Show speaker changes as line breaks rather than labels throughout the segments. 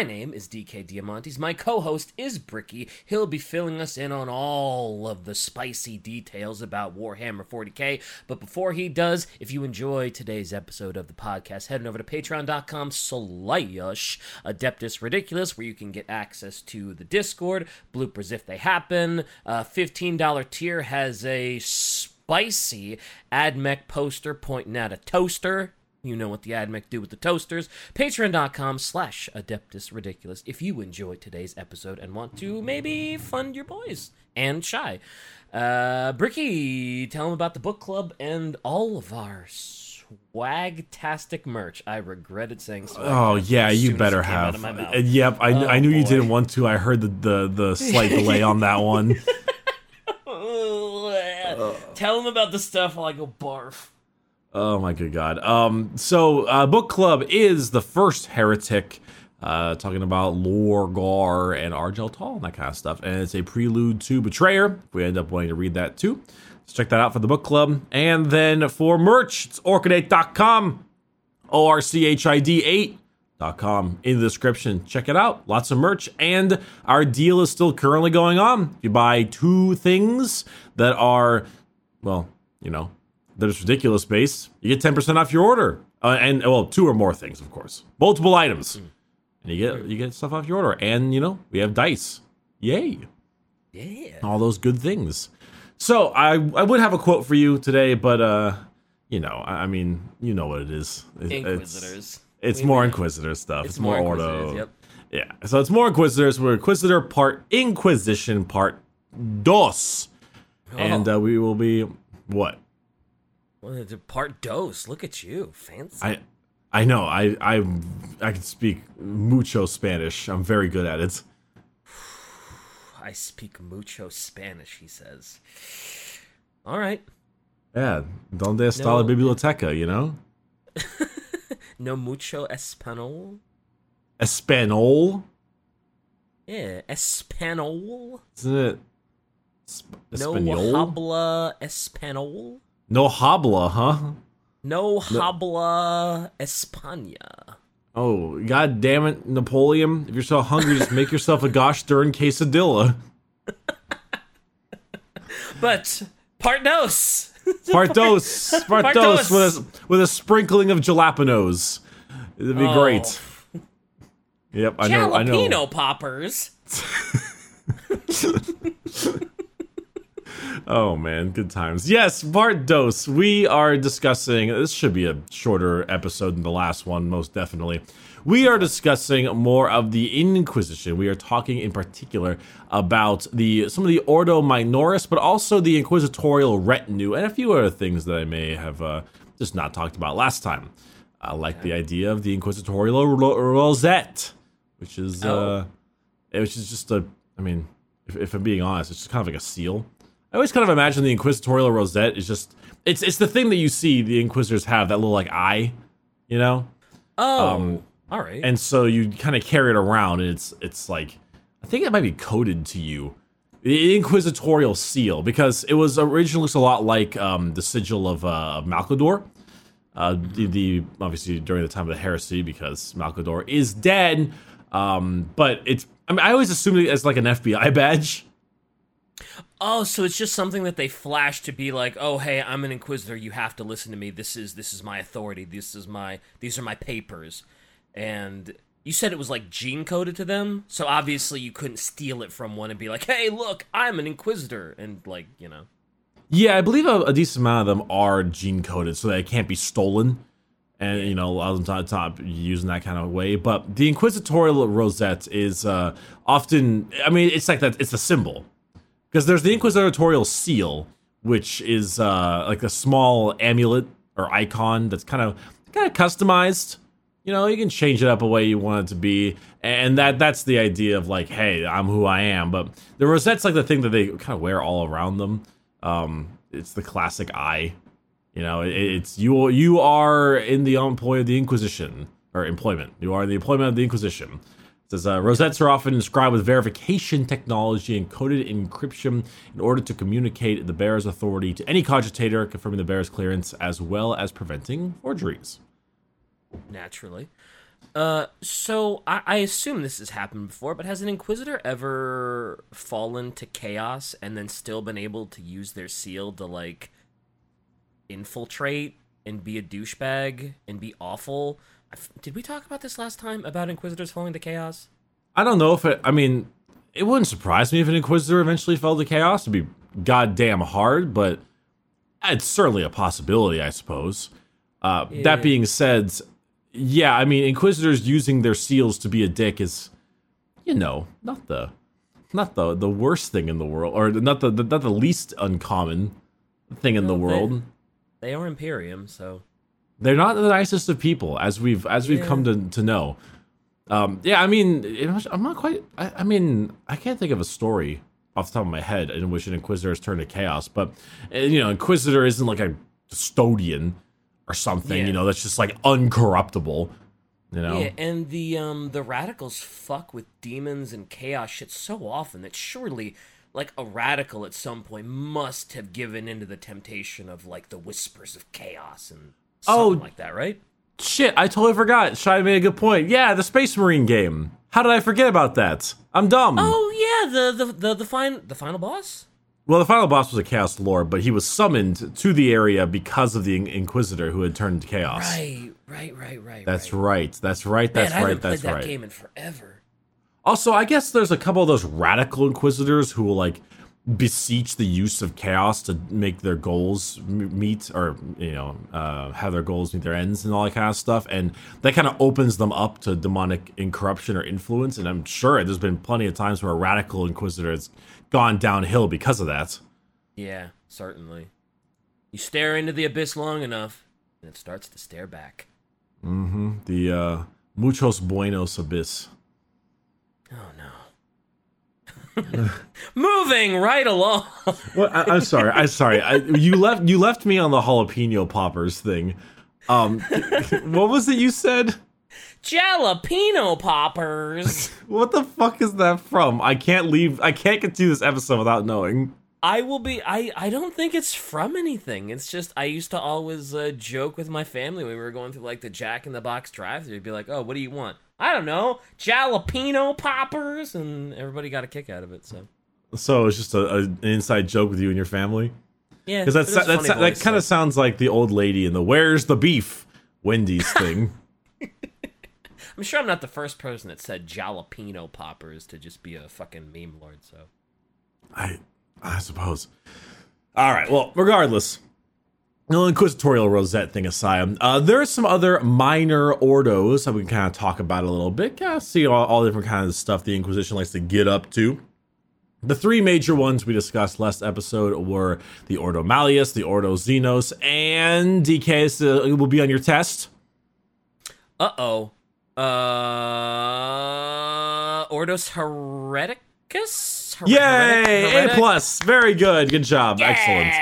My name is DK Diamantes. My co host is Bricky. He'll be filling us in on all of the spicy details about Warhammer 40k. But before he does, if you enjoy today's episode of the podcast, head on over to patreon.com slash Adeptus Ridiculous, where you can get access to the Discord, bloopers if they happen. Uh, $15 tier has a spicy AdMech poster pointing at a toaster. You know what the AdMech do with the toasters. Patreon.com slash Adeptus Ridiculous if you enjoyed today's episode and want to maybe fund your boys and Shy. Uh, Bricky, tell them about the book club and all of our swagtastic merch. I regretted saying swag.
Oh yeah, you better have. Uh, yep, I, oh, I knew boy. you didn't want to. I heard the the, the slight delay on that one.
Tell them about the stuff while I go barf.
Oh my good god. Um, so uh, book club is the first heretic. Uh, talking about Lorgar and Argel Tal and that kind of stuff. And it's a prelude to Betrayer. If we end up wanting to read that too. Let's check that out for the book club. And then for merch, it's orchid8.com. O R C H I D 8.com in the description. Check it out. Lots of merch. And our deal is still currently going on. If you buy two things that are, well, you know, there's ridiculous base, you get 10% off your order. Uh, and well, two or more things, of course. Multiple items. Mm. And you get you get stuff off your order. And you know, we have dice. Yay.
Yeah.
All those good things. So I I would have a quote for you today, but uh you know, I, I mean, you know what it is.
It, Inquisitors.
It's, it's more Inquisitor stuff. It's, it's more, more Ordo. Yep. Yeah. So it's more Inquisitors. We're Inquisitor part Inquisition part dos. Oh. And uh, we will be what?
Well, part dos. Look at you, fancy.
I, I know. I, I, I can speak mucho Spanish. I'm very good at it.
I speak mucho Spanish. He says. All right.
Yeah. Donde está no. la biblioteca? You know.
no mucho español.
Español.
Yeah, español.
Isn't it?
Sp- no habla español.
No habla, huh?
No habla España.
Oh, god damn it, Napoleon. If you're so hungry, just make yourself a gosh darn quesadilla.
but Pardos.
Pardos. Pardos with a, with a sprinkling of jalapenos. It'd be oh. great. Yep, I know. I know.
Jalapeno poppers.
oh man, good times. Yes, Bart Dose. We are discussing. This should be a shorter episode than the last one, most definitely. We are discussing more of the Inquisition. We are talking in particular about the some of the Ordo Minoris, but also the Inquisitorial retinue and a few other things that I may have uh, just not talked about last time. I like okay. the idea of the Inquisitorial Rosette, which is oh. uh, which is just a. I mean, if, if I'm being honest, it's just kind of like a seal I always kind of imagine the Inquisitorial Rosette is just it's it's the thing that you see the Inquisitors have that little like eye, you know.
Oh, um, all right.
And so you kind of carry it around, and it's it's like I think it might be coded to you, the Inquisitorial seal, because it was originally looks a lot like um, the sigil of uh, Malcador. Uh, the, the obviously during the time of the heresy, because Malcador is dead. Um, but it's I mean I always assumed it as like an FBI badge
Oh, so it's just something that they flash to be like, "Oh, hey, I'm an inquisitor. You have to listen to me. This is this is my authority. This is my these are my papers." And you said it was like gene coded to them, so obviously you couldn't steal it from one and be like, "Hey, look, I'm an inquisitor," and like you know.
Yeah, I believe a, a decent amount of them are gene coded, so that it can't be stolen. And you know, a lot of them top using that kind of way. But the inquisitorial rosette is uh, often, I mean, it's like that. It's a symbol because there's the inquisitorial seal, which is uh, like a small amulet or icon that's kind of kind of customized. You know, you can change it up a way you want it to be, and that that's the idea of like, hey, I'm who I am. But the rosette's like the thing that they kind of wear all around them. Um, it's the classic eye. You know, it, it's you. You are in the employ of the Inquisition or employment. You are in the employment of the Inquisition says uh, rosettes are often inscribed with verification technology encoded encryption in order to communicate the bearer's authority to any cogitator, confirming the bearer's clearance as well as preventing forgeries.
Naturally. Uh, so I, I assume this has happened before, but has an Inquisitor ever fallen to chaos and then still been able to use their seal to like infiltrate and be a douchebag and be awful? Did we talk about this last time about Inquisitors falling to chaos?
I don't know if it. I mean, it wouldn't surprise me if an Inquisitor eventually fell to chaos. It'd be goddamn hard, but it's certainly a possibility, I suppose. Uh,
Yeah.
That being said, yeah, I mean, Inquisitors using their seals to be a dick is, you know, not the, not the the worst thing in the world, or not the, the not the least uncommon thing in the
Well, they-
world.
They are Imperium, so
They're not the nicest of people, as we've as we've
Yeah.
come to to know. Um, yeah, I mean, I'm not quite. I, I mean, I can't think of a story off the top of my head in which an Inquisitor has turned to chaos. But uh, you know, Inquisitor isn't like a custodian or something.
Yeah.
You know, that's just like uncorruptible. You know,
Yeah, and the um the radicals fuck with demons and chaos shit so often that surely like a radical at some point must have given into the temptation of like the whispers of chaos and Oh, something
Oh.
like that, right?
shit, I totally forgot. Shai made a good point. Yeah, the Space Marine game. How did I forget about that? I'm dumb.
Oh yeah, the the the the fine the final boss.
Well, the final boss was a Chaos Lord, but he was summoned to the area because of the In- Inquisitor who had turned to chaos.
Right, right, right, right.
That's
right.
right. That's right. That's
Man, I
right.
haven't played
That's
that
right.
game in forever.
Also, I guess there's a couple of those radical inquisitors who will like beseech the use of chaos to make their goals meet, or you know, uh, have their goals meet their ends and all that kind of stuff. And that kind of opens them up to demonic incorruption or influence. And I'm sure there's been plenty of times where a radical inquisitor has gone downhill because of that.
Yeah, certainly. You stare into the abyss long enough, and it starts to stare back.
The uh, muchos buenos abyss.
Oh no. Moving right along.
Well, I, I'm sorry. I'm sorry. I, you left you left me on the jalapeno poppers thing. Um, what was it you said?
Jalapeno poppers.
What the fuck is that from? I can't leave. I can't get through this episode without knowing.
I will be. I. I don't think it's from anything. It's just I used to always uh, joke with my family when we were going through like the Jack in the Box drive-through. Be like, "Oh, what do you want?" I don't know, jalapeno poppers, and everybody got a kick out of it. So
So it's just a, a- an inside joke with you and your family.
yeah,
Because that's that's that
voice,
kind of
so-
sounds like the old lady in the "Where's the beef?" Wendy's thing.
I'm sure I'm not the first person that said jalapeno poppers to just be a fucking meme lord. So
I I suppose. All right. Well, regardless, the inquisitorial rosette thing aside, uh, there are some other minor ordos that we can kind of talk about a little bit. Kind of see all, all different kinds of stuff the Inquisition likes to get up to. The three major ones we discussed last episode were the Ordo Malleus, the Ordo Xenos, and DK. So it will be on your test.
Uh oh. Uh. Ordos Hereticus? Her-
Yay!
Heretic-
A plus. Very good. Good job. Excellent.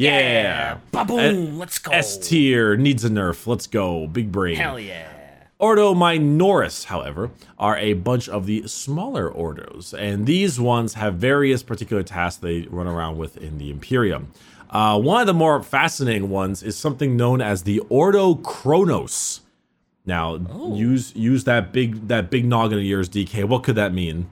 Yeah!
Yeah.
Yeah! Ba-boom! Let's go!
S tier needs a nerf. Let's go. Big brain.
Hell yeah!
Ordo Minoris, however, are a bunch of the smaller ordos, and these ones have various particular tasks they run around with in the Imperium. Uh, one of the more fascinating ones is something known as the Ordo Chronos. Now, use use that big that big noggin of yours, DK. What could that mean?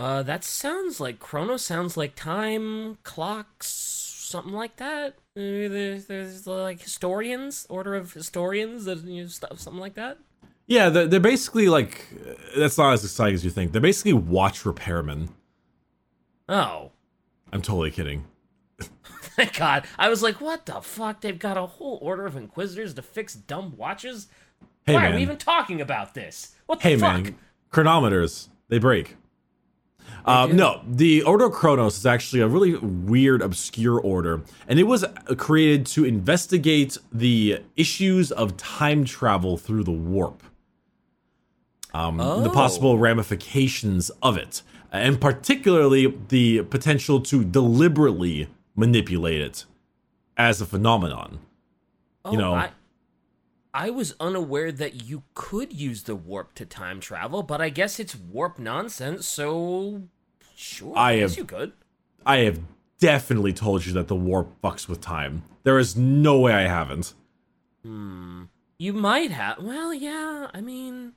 Uh, that sounds like Chrono sounds like time, clocks, something like that. There's, there's like historians, order of historians, that you know, stuff, something like that.
Yeah, they're, they're basically like that's not as exciting as you think. They're basically watch repairmen.
Oh,
I'm totally kidding.
thank God! I was like, what the fuck? They've got a whole order of inquisitors to fix dumb watches.
Hey
Why
man,
are we even talking about this? What the
hey
fuck?
man, chronometers they break. Um, no, the Ordo Chronos is actually a really weird, obscure order, and it was uh, created to investigate the issues of time travel through the warp, um, the
Oh.
possible ramifications of it, and particularly the potential to deliberately manipulate it as a phenomenon.
Oh,
know-
I, I was unaware that you could use the warp to time travel, but I guess it's warp nonsense. So, sure,
I
I guess
have-
you could.
I have definitely told you that the warp fucks with time. There is no way I haven't. Hmm.
You might have. Well, yeah. I mean,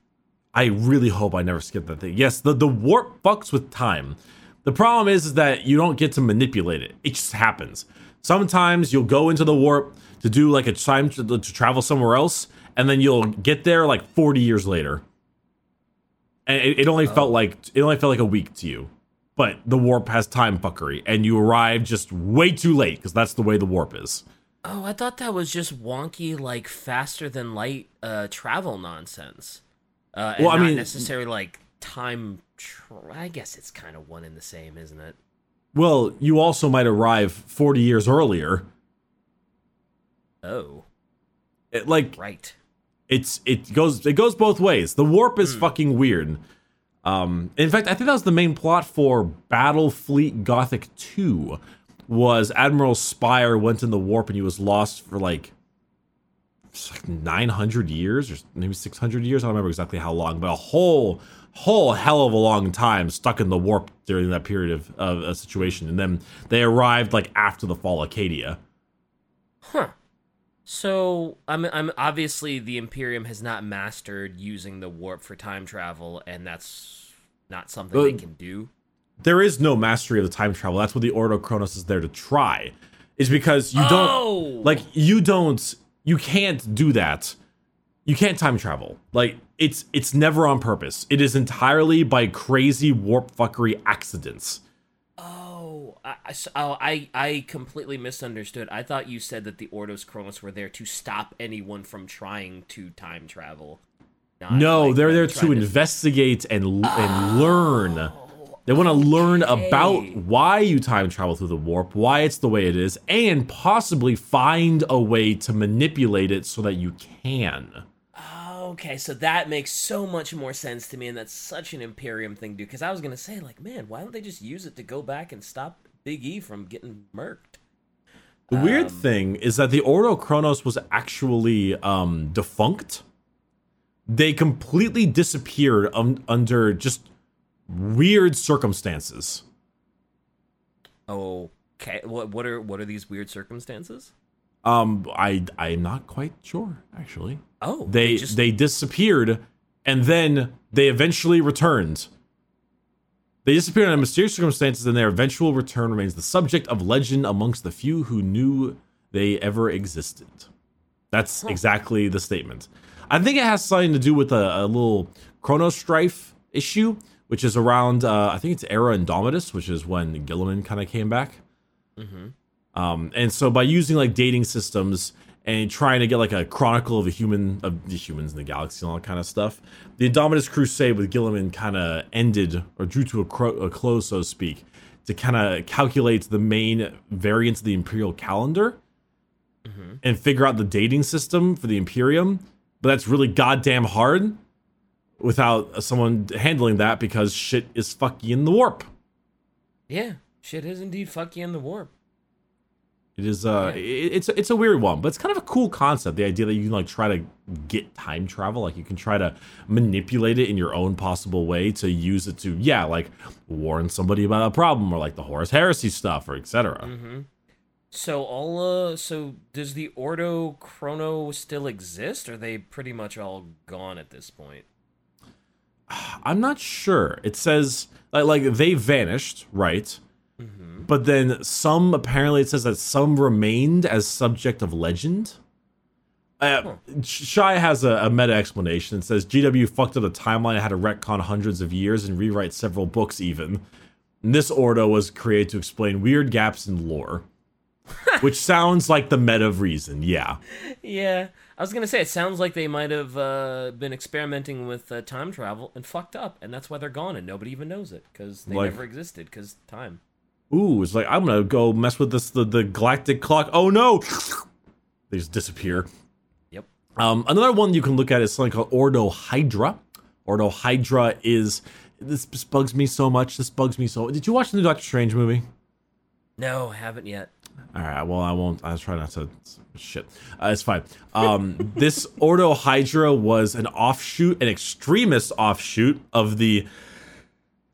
I really hope I never skip that thing. Yes, the, the warp fucks with time. The problem is, is that you don't get to manipulate it. It just happens. Sometimes you'll go into the warp to do like a time to, to travel somewhere else, and then you'll get there like 40 years later. And it, it only oh. felt like it only felt like a week to you. But the warp has time fuckery, and you arrive just way too late because that's the way the warp is.
Oh, I thought that was just wonky, like faster than light uh, travel nonsense. Uh, well, I mean, necessarily like time. Tra- I guess it's kind of one and the same, isn't it?
Well, you also might arrive forty years earlier.
Oh,
it, like
right.
It's it goes it goes both ways. The warp is mm. fucking weird. Um, in fact, I think that was the main plot for Battlefleet Gothic Two was Admiral Spire went in the warp and he was lost for like, like 900 years or maybe 600 years. I don't remember exactly how long, but a whole whole hell of a long time stuck in the warp during that period of, of a situation. And then they arrived like after the fall of Acadia.
Huh. So I'm I'm obviously the Imperium has not mastered using the warp for time travel, and that's not something but, they can do
there is no mastery of the time travel. That's what the Ordo Chronos is there to try. Is because you don't oh! like you don't you can't do that. You can't time travel. Like it's it's never on purpose. It is entirely by crazy warp fuckery accidents.
Oh, I, oh, I I completely misunderstood. I thought you said that the Ordos Chronos were there to stop anyone from trying to time travel.
no, like they're there to, to investigate and and oh. learn they want to learn about why you time travel through the warp, why it's the way it is, and possibly find a way to manipulate it so that you can.
Okay, so that makes so much more sense to me, and that's such an Imperium thing to do. Because I was gonna say, like, man, why don't they just use it to go back and stop Big E from getting murked?
The um, weird thing is that the Ordo Chronos was actually um, defunct. They completely disappeared um, under just weird circumstances.
Okay, what what are what are these weird circumstances?
Um, I I'm not quite sure actually.
Oh,
they they, just... they disappeared, and then they eventually returned. They disappeared under mysterious circumstances, and their eventual return remains the subject of legend amongst the few who knew they ever existed. That's huh. exactly the statement. I think it has something to do with a, a little chronostrife issue which is around uh, I think it's Era Indomitus, which is when Guilliman kind of came back. Mm-hmm. Um, and so by using like dating systems and trying to get like a chronicle of a human of the humans in the galaxy and all that kind of stuff, the Indomitus Crusade with Guilliman kind of ended or drew to a, cro- a close, so to speak, to kind of calculate the main variants of the Imperial calendar mm-hmm. and figure out the dating system for the Imperium. But that's really goddamn hard without someone handling that because shit is fucky in the warp.
Yeah, shit is indeed fucky in the warp.
It is uh yeah. it's it's a weird one, but it's kind of a cool concept. The idea that you can like try to get time travel, like you can try to manipulate it in your own possible way to use it to yeah, like warn somebody about a problem or like the Horus Heresy stuff or etc.
Mm-hmm. So all uh so does the Ordo Chrono still exist? Or are they pretty much all gone at this point?
I'm not sure. It says like, like they vanished, right? Mm-hmm. But then some apparently it says that some remained as subject of legend. Uh. Shy has a, a, meta explanation. It says GW fucked up a timeline and had to retcon hundreds of years and rewrite several books. Even and this Ordo was created to explain weird gaps in lore, which sounds like the meta reason. Yeah.
Yeah. I was gonna say it sounds like they might have uh, been experimenting with uh, time travel and fucked up, and that's why they're gone, and nobody even knows it because they like, never existed because time.
Ooh, it's like I'm gonna go mess with this the, the galactic clock. Oh no, they just disappear.
Yep.
Um, another one you can look at is something called Ordo Hydra. Ordo Hydra is this bugs me so much. This bugs me so. Did you watch the new Doctor Strange movie?
No, haven't yet.
All right. Well, I won't. I'll try not to. Shit. Uh, it's fine. Um, this Ordo Hydra was an offshoot, an extremist offshoot of the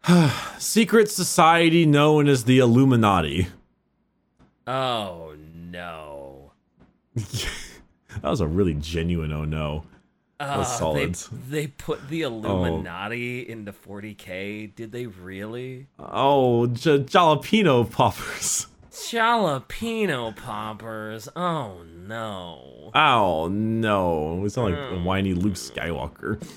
secret society known as the Illuminati.
Oh no.
that was a really genuine oh no.
Uh,
solid.
They, they put the Illuminati into 40k. Did they really?
Oh, j- jalapeno poppers.
Jalapeno poppers. Oh no.
Oh no, we sound like a whiny Luke Skywalker.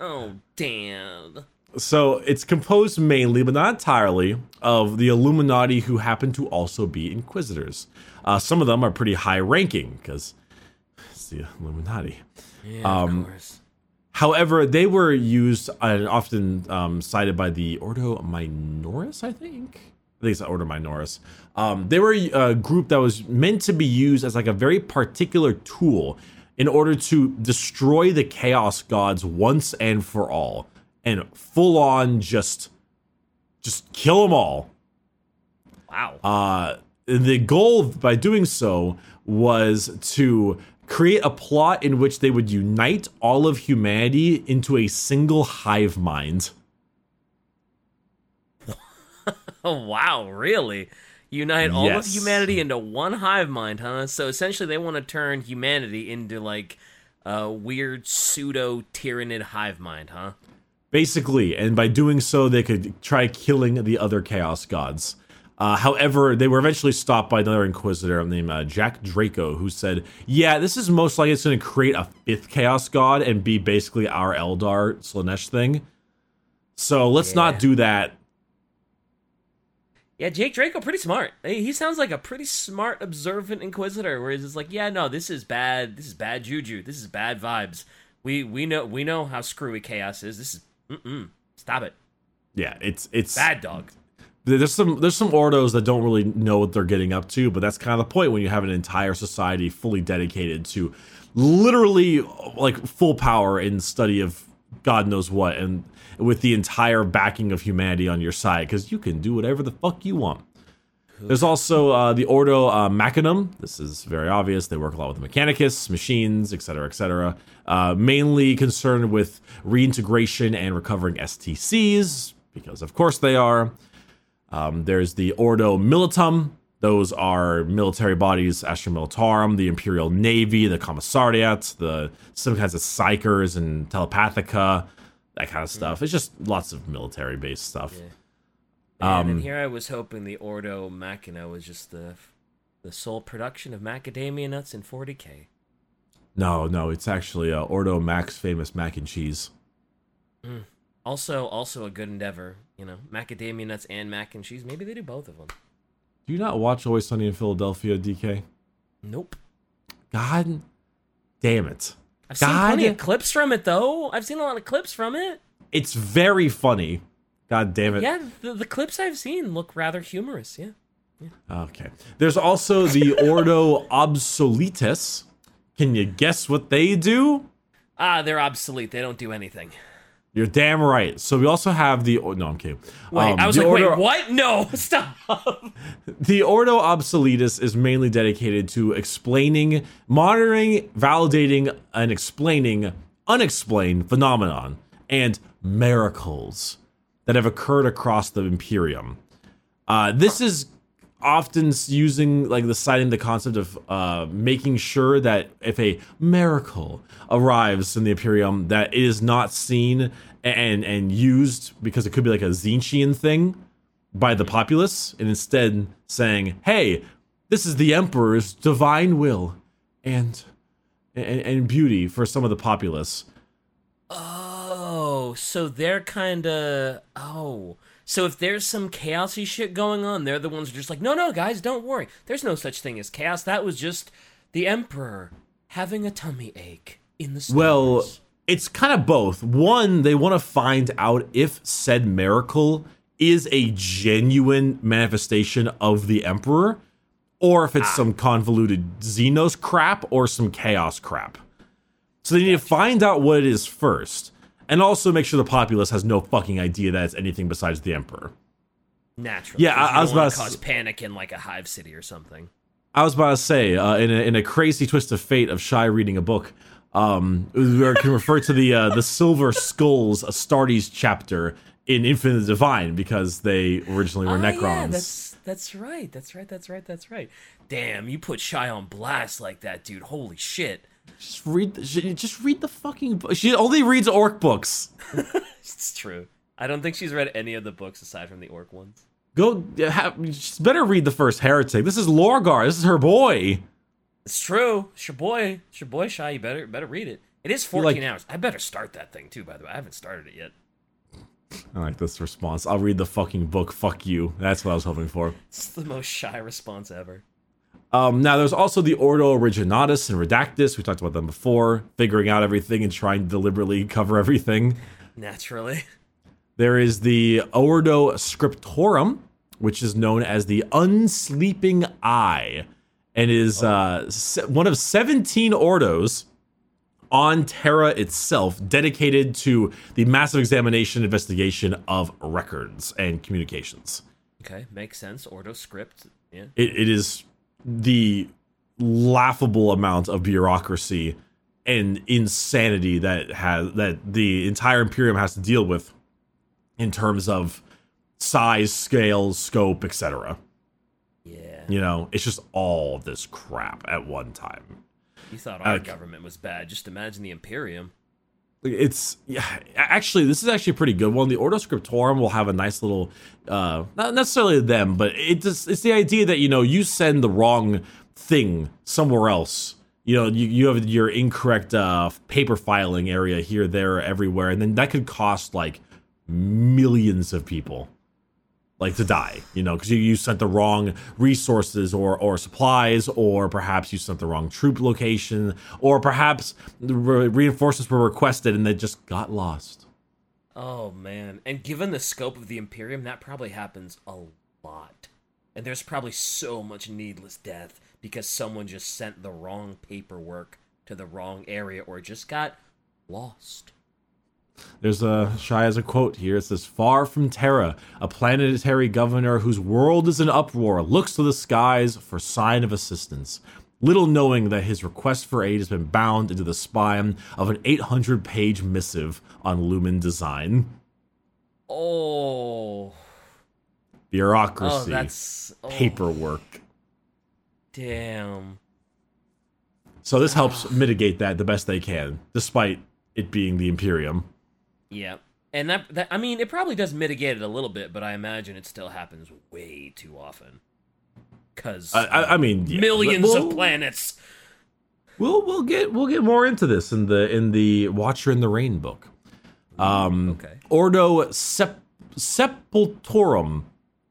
Oh damn.
So it's composed mainly, but not entirely, of the Illuminati who happen to also be Inquisitors. Uh, some of them are pretty high ranking because it's the Illuminati.
Yeah, of course.
However, they were used and often um, cited by the Ordo Minoris, I think. I think it's the Ordo Minoris. Um, they were a group that was meant to be used as like a very particular tool in order to destroy the Chaos Gods once and for all, and full on just, just kill them all.
Wow.
Uh, the goal by doing so was to create a plot in which they would unite all of humanity into a single hive mind.
wow, really? Unite all of humanity into one hive mind, huh? So essentially, they want to turn humanity into like a weird pseudo Tyranid hive mind, huh?
Basically, and by doing so, they could try killing the other chaos gods. Uh, however, they were eventually stopped by another inquisitor named uh, Jaq Draco, who said, "Yeah, this is most likely it's going to create a fifth chaos god and be basically our Eldar Slaanesh thing. So let's
Yeah.
not do that
Yeah, Jake Draco, pretty smart. He sounds like a pretty smart, observant inquisitor. Where he's just like, yeah, no, this is bad. This is bad juju. This is bad vibes. We we know we know how screwy chaos is. This is mm-mm. Stop it,
Yeah, it's it's
bad dog.
there's some there's some ordos that don't really know what they're getting up to, but that's kind of the point when you have an entire society fully dedicated to literally like full power in study of God knows what, and with the entire backing of humanity on your side, because you can do whatever the fuck you want. There's also uh, the Ordo uh, Machinum. This is very obvious. They work a lot with the Mechanicus, machines, etc., etc. Uh, mainly concerned with reintegration and recovering STCs, because of course they are. Um, there's the Ordo Militum. Those are military bodies, Astra Militarum, the Imperial Navy, the Commissariat, the some kinds of psychers and telepathica, that kind of stuff. It's just lots of military based stuff.
Man,
Um,
and here I was hoping the Ordo Machina was just the the sole production of macadamia nuts in 40k.
No, no, it's actually uh, Ordo Max famous mac and cheese.
Also, also a good endeavor. You know, macadamia nuts and mac and cheese. Maybe they do both of them.
Do you not watch Always Sunny in Philadelphia, DK?
Nope.
God damn it.
I've seen plenty of clips from it though. I've seen a lot of clips from it.
It's very funny. God damn it.
Yeah, the, the clips I've seen look rather humorous. Yeah.
Okay. There's also the Ordo Obsoletus. Can you guess what they do?
Ah, they're obsolete. They don't do anything.
You're damn right. So we also have the oh, no, I'm kidding.
Wait,
Um,
I was like,
Ordo,
wait, what? No, stop.
The Ordo Obsoletus is mainly dedicated to explaining, monitoring, validating, and explaining unexplained phenomenon and miracles that have occurred across the Imperium. Uh, this is often using like the citing the concept of uh, making sure that if a miracle arrives in the Imperium, that it is not seen and and used because it could be like a Tzeentchian thing by the populace, and instead saying, "Hey, this is the Emperor's divine will and and, and beauty for some of the populace."
Oh, so they're kind of oh. So if there's some chaosy shit going on, they're the ones who are just like, no, no, guys, don't worry. There's no such thing as chaos. That was just the emperor having a tummy ache in the stars.
Well, it's kind of both. One, they want to find out if said miracle is a genuine manifestation of the Emperor, or if it's ah. some convoluted Xenos crap or some chaos crap. So they need to find out what it is first, and also make sure the populace has no fucking idea that it's anything besides the Emperor.
naturally.
yeah, I- I was about to
cause panic in like a hive city or something.
I was about to say, uh, in, a, in a crazy twist of fate of Shy reading a book, um, we can refer to the uh, the Silver Skulls Astartes chapter in Infinite Divine because they originally were
Oh,
Necrons.
yeah, that's that's right. That's right. That's right. That's right. Damn, you put Shy on blast like that, dude. Holy shit.
Just read. The, she- just read the fucking. book. She only reads orc books.
It's true. I don't think she's read any of the books aside from the orc ones.
Go. Have, she's better read the first heretic. This is Lorgar. This is her boy.
It's true. It's your boy. It's your boy Shy. You better better read it. It is 14
like-
hours. I better start that thing too, by the way. I haven't started it yet.
I like this response. I'll read the fucking book. Fuck you. That's what I was hoping for.
It's the most shy response ever.
Um, now, there's also the Ordo Originatus and Redactus. We talked about them before, figuring out everything and trying to deliberately cover everything.
Naturally.
There is the Ordo Scriptorum, which is known as the Unsleeping Eye, and is uh, se- one of 17 Ordos on Terra itself dedicated to the massive examination investigation of records and communications.
Okay, makes sense. Ordo script. Yeah.
it, it is the laughable amount of bureaucracy and insanity that has that the entire imperium has to deal with in terms of size scale scope etc
Yeah.
you know it's just all this crap at one time
You thought our
Uh,
government was bad. Just imagine the Imperium.
It's yeah actually this is actually a pretty good one. The ordo scriptorum will have a nice little uh not necessarily them but it just it's the idea that you know you send the wrong thing somewhere else. You know you, you have your incorrect uh paper filing area here there everywhere and then that could cost like millions of people like to die you know because you, you sent the wrong resources or or supplies or perhaps you sent the wrong troop location or perhaps the re- reinforcements were requested and they just got lost
Oh man. And given the scope of the Imperium, that probably happens a lot. And there's probably so much needless death because someone just sent the wrong paperwork to the wrong area or just got lost.
There's a shy as a quote here. It says far from terra a planetary governor whose world is in uproar looks to the skies for sign of assistance. Little knowing that his request for aid has been bound into the spine of an 800 page missive on lumen design.
Oh.
bureaucracy.
Oh, that's oh,
paperwork.
Damn.
So this helps ah. mitigate that the best they can, despite it being the Imperium.
Yeah. And that, that I mean, it probably does mitigate it a little bit, but I imagine it still happens way too often. Cuz
I, I, I uh, mean, yeah,
millions
we'll,
of planets.
We'll we'll get we'll get more into this in the in the Watcher in the Rain book. Mm, um,
Okay.
Ordo Sep- Sepulturum.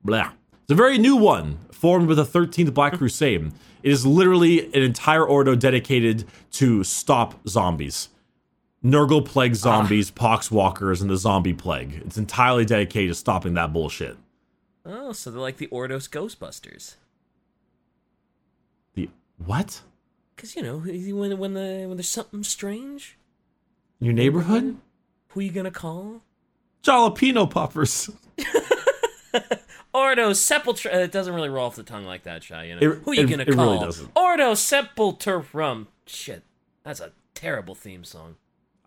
Blah. It's a very new one, formed with the 13th Black hmm. Crusade. It is literally an entire Ordo dedicated to stop zombies. Nurgle plague ah. zombies, poxwalkers, and the zombie plague. It's entirely dedicated to stopping that bullshit.
Oh, so they're like the Ordos Ghostbusters.
The what?
Cause you know when when the when there's something strange, In
Your neighborhood?
who are you gonna call?
Jalapeno poppers.
Ordo Sepultura. It doesn't really roll off the tongue like that, Shy. You know
It-
who you
it-
gonna
it
call?
really doesn't.
Ordo Sepulturum. Shit, that's a terrible theme song.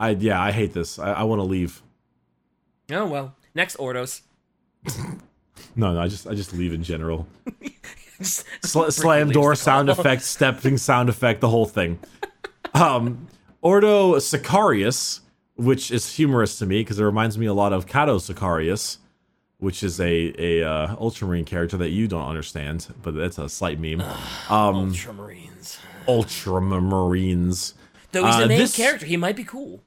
I yeah, I hate this. I, I want to leave.
Oh well. Next Ordos.
No, no, I just I just leave in general.
Just-
Sl- slam door sound effect, stepping sound effect, the whole thing. Um, Ordo Sicarius, which is humorous to me because it reminds me a lot of Cato Sicarius, which is a a uh, Ultramarine character that you don't understand, but that's a slight meme. Um,
Ultramarines.
Ultramarines.
Though he's
uh,
a main
this-
character, he might be cool.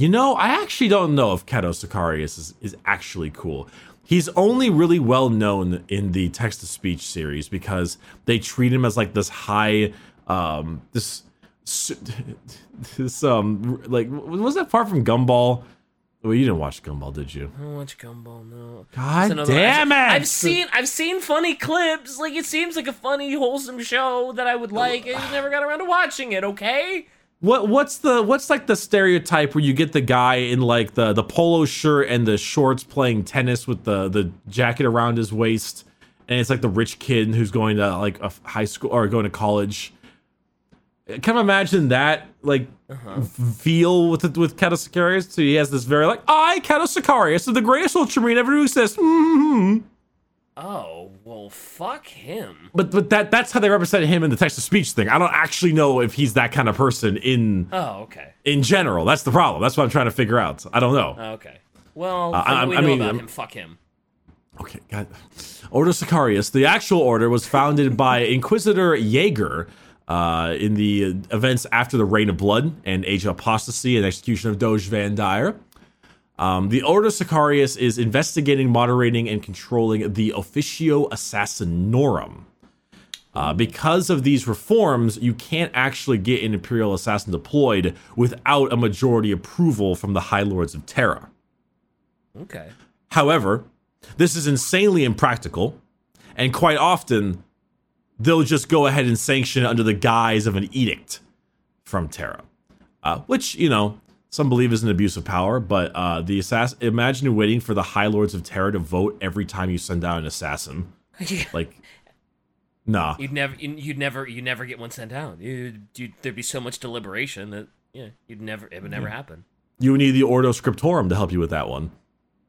You know, I actually don't know if Cato Sicarius is, is actually cool. He's only really well known in the text to speech series because they treat him as like this high, um, this, this, um, like, was that far from Gumball? Well, you didn't watch Gumball, did you?
I don't watch Gumball. No.
God damn it!
I've, I've seen I've seen funny clips. Like it seems like a funny, wholesome show that I would like. and I never got around to watching it. Okay.
What what's the what's like the stereotype where you get the guy in like the the polo shirt and the shorts playing tennis with the the jacket around his waist and it's like the rich kid who's going to like a high school or going to college. Kind of imagine that like feel with it with Cato Sicarius. So he has this very like I Cato Sicarius, the greatest Ultramarine ever to exist. Mm-hmm.
Oh well, fuck him.
But but that that's how they represent him in the text to speech thing. I don't actually know if he's that kind of person in
Oh okay.
in general. That's the problem. That's what I'm trying to figure out. I don't know.
Okay. Well,
Uh, I-
we
I
know
mean,
him. Fuck him.
Okay, God. Order Sicarius. The actual order was founded by Inquisitor Jaeger uh, in the events after the Reign of Blood and Age of Apostasy and execution of Doge Vandire. Um, the Order Sicarius is investigating, moderating, and controlling the Officio Assassinorum. Uh, because of these reforms, you can't actually get an Imperial Assassin deployed without a majority approval from the High Lords of Terra.
Okay.
However, this is insanely impractical, and quite often they'll just go ahead and sanction it under the guise of an edict from Terra, uh, which you know some believe is an abuse of power. But uh, the assassin, imagine waiting for the High Lords of Terra to vote every time you send out an assassin. Like, nah.
You'd never, you'd never, you never get one sent out. You'd, you'd, there'd be so much deliberation that yeah, you'd never, it would never happen.
You would need the Ordo Scriptorum to help you with that one.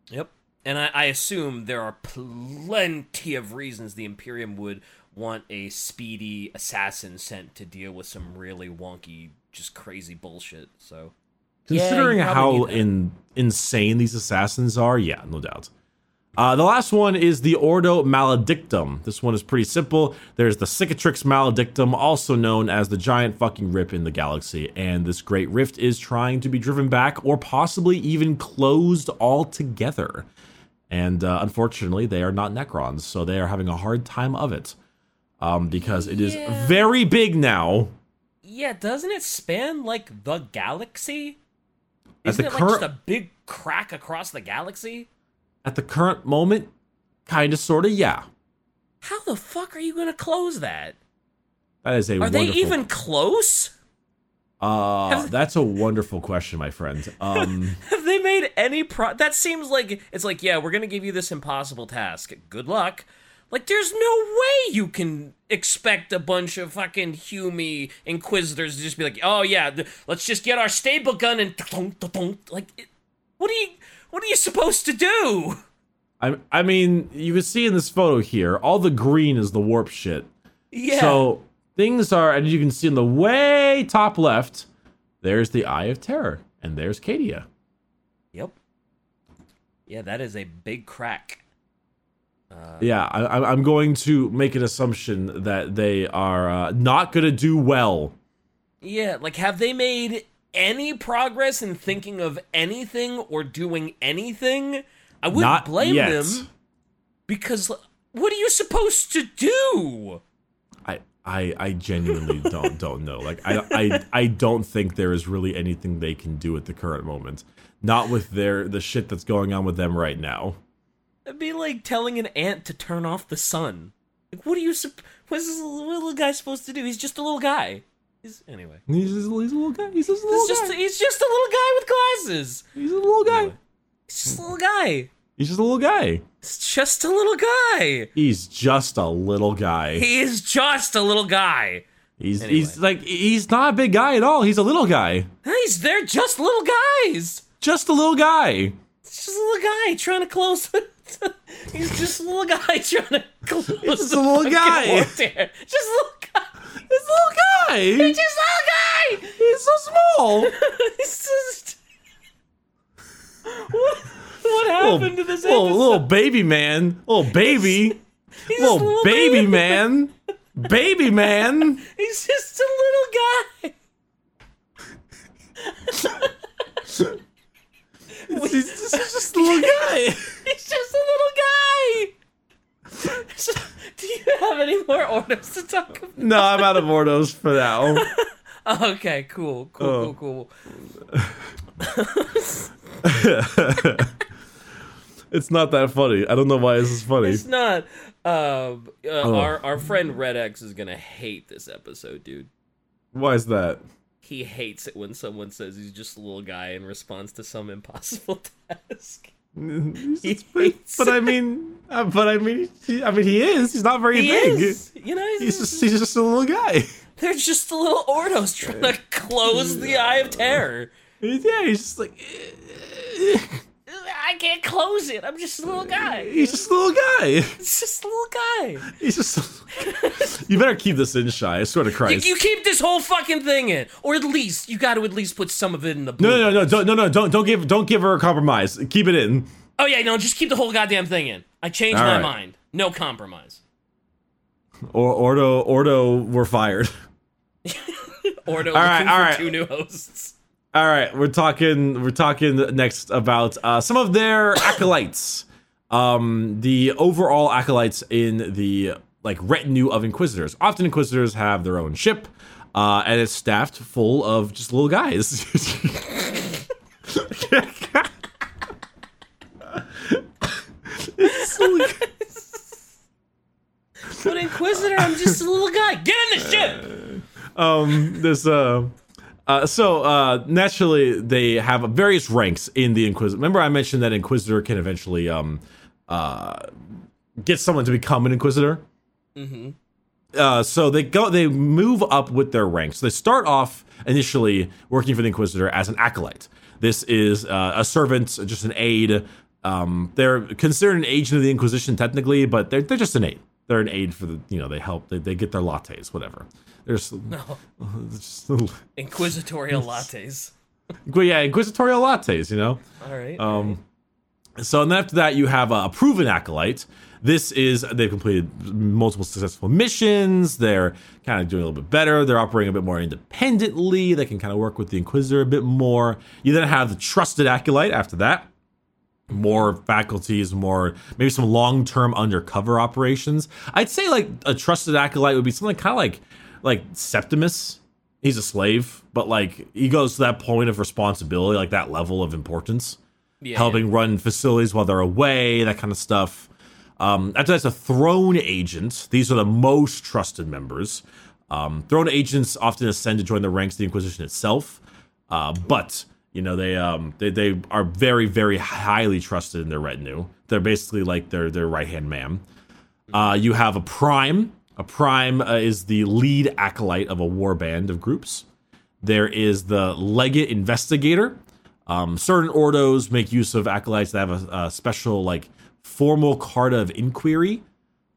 Yep. And I, I assume there are plenty of reasons the Imperium would want a speedy assassin sent to deal with some really wonky, just crazy bullshit. So Yeah,
Considering
probably
how in, insane these assassins are, yeah, no doubt. Uh, the last one is the Ordo Maledictum. This one is pretty simple. There's the Cicatrix Maledictum, also known as the giant fucking rip in the galaxy, and this great rift is trying to be driven back or possibly even closed altogether. And uh, unfortunately, they are not Necrons, so they are having a hard time of it um, because it is
Yeah.
very big now.
yeah, doesn't it span like the galaxy? Isn't
the
it like
current-
just a big crack across the galaxy?
At the current moment, kind of, sort of, yeah.
How the fuck are you gonna close that?
That is a
Are they even close?
Uh, that's a wonderful question, my friend. Um,
Have they made any pro? That seems like it's like, yeah, we're gonna give you this impossible task. Good luck. Like, there's no way you can expect a bunch of fucking Hume inquisitors to just be like, oh yeah, th- let's just get our staple gun and like, it, what are you, what are you supposed to do?
I, I mean, you can see in this photo here, all the green is the warp shit.
Yeah.
So things are, and you can see in the way top left, there's the Eye of Terror, and there's Cadia.
yep. Yeah, that is a big crack.
Yeah, I, I- I'm going to make an assumption that they are uh, not going to do well.
Yeah, like have they made any progress in thinking of anything or doing anything? I wouldn't
Not
blame
yet.
them because what are you supposed to do?
I, I, I genuinely don't don't know. Like I, I I don't think there is really anything they can do at the current moment. Not with their the shit that's going on with them right now.
It'd be like telling an ant to turn off the sun. Like, what are you? Sup- what's this little, guy supposed to do? He's just a little guy. He's anyway.
He's just, he's a little guy. He's just a little
He's just
guy.
he's just a little guy with glasses.
He's a little guy.
He's just a little guy.
He's just a little guy.
He's just a little guy.
He's just a little guy.
He is just a little guy.
He's
Anyway.
he's like he's not a big guy at all. He's a little guy.
He's they're just little guys.
Just a little guy.
It's just a little guy trying to close. He's just a little guy trying to close.
just
the
a little guy.
Just a little guy.
This little guy.
He's just a little guy.
He's so small.
He's just. What, what happened to this
little,
episode?
little baby man. Little baby.
He's
little,
a little
baby man. baby man.
He's just a little guy.
He's just, he's just a little guy.
He's just a little guy. So, do you have any more orders to talk about?
No, I'm out of Ordos for now.
Okay, cool, cool,
Oh.
cool, cool.
It's not that funny. I don't know why this is funny.
It's not. Um, uh,
Oh.
Our our friend Red X is gonna hate this episode, dude.
Why is that?
He hates it when someone says he's just a little guy in response to some impossible task. He hates
but I mean, uh, but I mean, he, I mean, he is. He's not very
He
big.
is. You know,
He's just, he's just a little guy.
they're just the little Ordos trying to close the Eye of Terror.
Yeah, he's just like.
I can't close it. I'm uh, just a little guy.
He's just a little guy.
It's just a little guy.
He's just. you better keep this in, shy. I swear to
You,
Christ.
you keep this whole fucking thing in, or at least you got to at least put some of it in the.
no,
blue.
no, no, no, don't, no, no, don't, don't give, don't give her a compromise. Keep it in.
Oh yeah, no, just keep the whole goddamn thing in. I changed
All
my
right.
mind. No compromise.
Or Ordo, Ordo, we're fired.
Ordo
All right, all right.
two new hosts.
All right, we're talking. We're talking next about uh, some of their acolytes. Um, the overall acolytes in the like retinue of inquisitors. Often inquisitors have their own ship, uh, and it's staffed full of just little guys. It's little guys.
But Inquisitor, I'm just a little guy. Get in the ship.
um this uh uh, so uh, naturally, they have various ranks in the Inquisitor. Remember, I mentioned that Inquisitor can eventually um, uh, get someone to become an Inquisitor. Mm-hmm. Uh, so they go, they move up with their ranks. They start off initially working for the Inquisitor as an acolyte. This is uh, a servant, just an aide. Um, they're considered an agent of the Inquisition technically, but they're they're just an aide. They're an aide for the you know they help they, they get their lattes whatever. There's
No,
just
inquisitorial lattes.
yeah, inquisitorial lattes, you know.
All right.
Um, so and then after that, you have a proven acolyte. This is they've completed multiple successful missions. They're kind of doing a little bit better. They're operating a bit more independently. They can kind of work with the Inquisitor a bit more. You then have the trusted acolyte. After that, more faculties, more maybe some long-term undercover operations. I'd say like a trusted acolyte would be something kind of like like Septimus. He's a slave, but like he goes to that point of responsibility, like that level of importance
yeah,
helping run facilities while they're away, that kind of stuff. Um, after that's a throne agent. These are the most trusted members. Um, throne agents often ascend to join the ranks of the Inquisition itself, uh, but you know they um, they they are very very highly trusted in their retinue. They're basically like their their right hand man. Uh, you have a prime. A prime uh, is the lead acolyte of a war band of groups. There is the legate investigator. Um, certain ordos make use of acolytes that have a, a special, like, formal carta of inquiry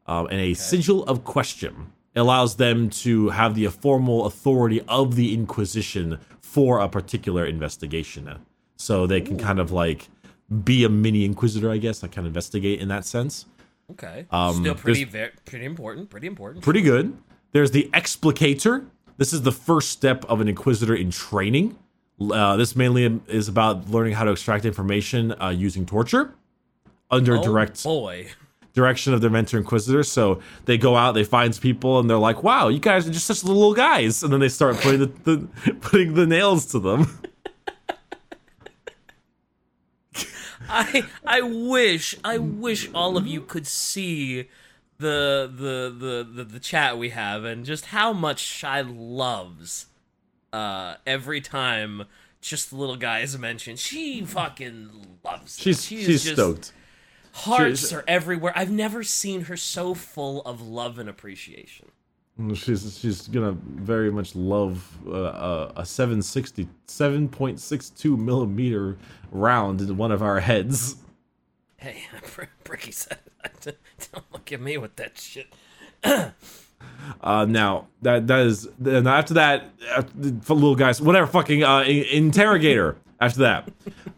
um, and a sigil of question. It allows them to have the formal authority of the Inquisition for a particular investigation. So they can kind of like be a mini inquisitor, I guess, like kind of investigate in that sense.
Okay.
um,
Still pretty, very, pretty important. Pretty important.
Pretty good. There's the explicator. This is the first step of an inquisitor in training. Uh, this mainly is about learning how to extract information uh, using torture under
Oh,
direct
boy.
direction of their mentor inquisitor. So they go out, they find people, and they're like, "Wow, you guys are just such little guys," and then they start putting the, the putting the nails to them.
I I wish I wish all of you could see the the the the, the chat we have and just how much Shy loves uh every time just the little guy is mentioned. She fucking loves it.
She's
She
she's
just-
stoked.
Hearts
She's-
are everywhere. I've never seen her so full of love and appreciation.
She's she's gonna very much love uh, a, a 760 7.62 millimeter round in one of our heads.
Hey, Bricky said, "Don't look at me with that shit."
Uh, now that that is and after that, uh, for little guys, whatever fucking uh, interrogator. After that,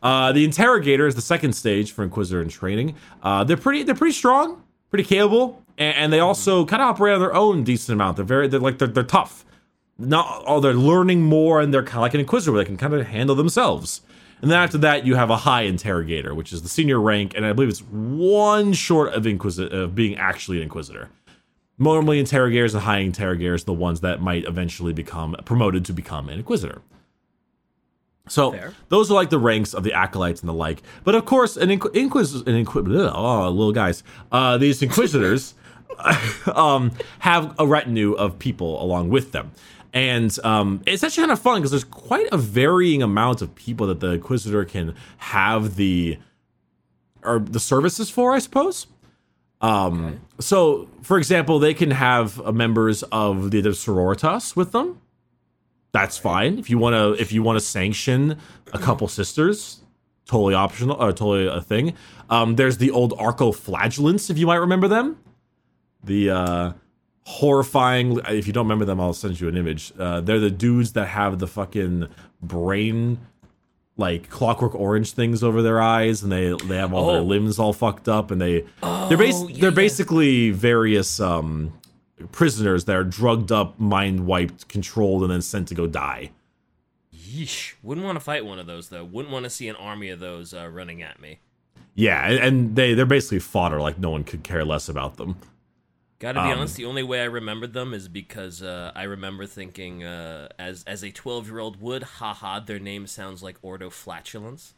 uh, the interrogator is the second stage for Inquisitor in training. Uh, they're pretty they're pretty strong, pretty capable, and, and they also kind of operate on their own decent amount. They're very they're like they're, they're tough. Not oh they're learning more, and they're kind of like an Inquisitor where they can kind of handle themselves. And then after that, you have a high interrogator, which is the senior rank, and I believe it's one short of Inquisitor of being actually an Inquisitor normally interrogators and high interrogators are the ones that might eventually become promoted to become an inquisitor. So
Fair.
those are like the ranks of the acolytes and the like. But of course, an inqu- inquis an inqui- oh little guys, uh, these inquisitors um, have a retinue of people along with them. And um, it's actually kind of fun because there's quite a varying amount of people that the inquisitor can have the or the services for, I suppose. Um, so, for example, they can have uh, members of the, the sororitas with them. That's fine if you want to. If you want to sanction a couple sisters, totally optional or totally a thing. Um, there's the old Arco-flagellants, if you might remember them. The uh, horrifying. If you don't remember them, I'll send you an image. Uh, they're the dudes that have the fucking brain like clockwork orange things over their eyes and they they have all their
Oh.
limbs all fucked up and they they're bas-
Oh, yeah,
they're basically various um prisoners that are drugged up mind wiped controlled and then sent to go die
Yeesh. Wouldn't want to fight one of those though. Wouldn't want to see an army of those uh, running at me.
yeah and, and they they're basically fodder like no one could care less about them
Gotta be
Um,
honest, the only way I remembered them is because uh, I remember thinking, uh, as as a twelve year old would, haha, their name sounds like ortoflatulence.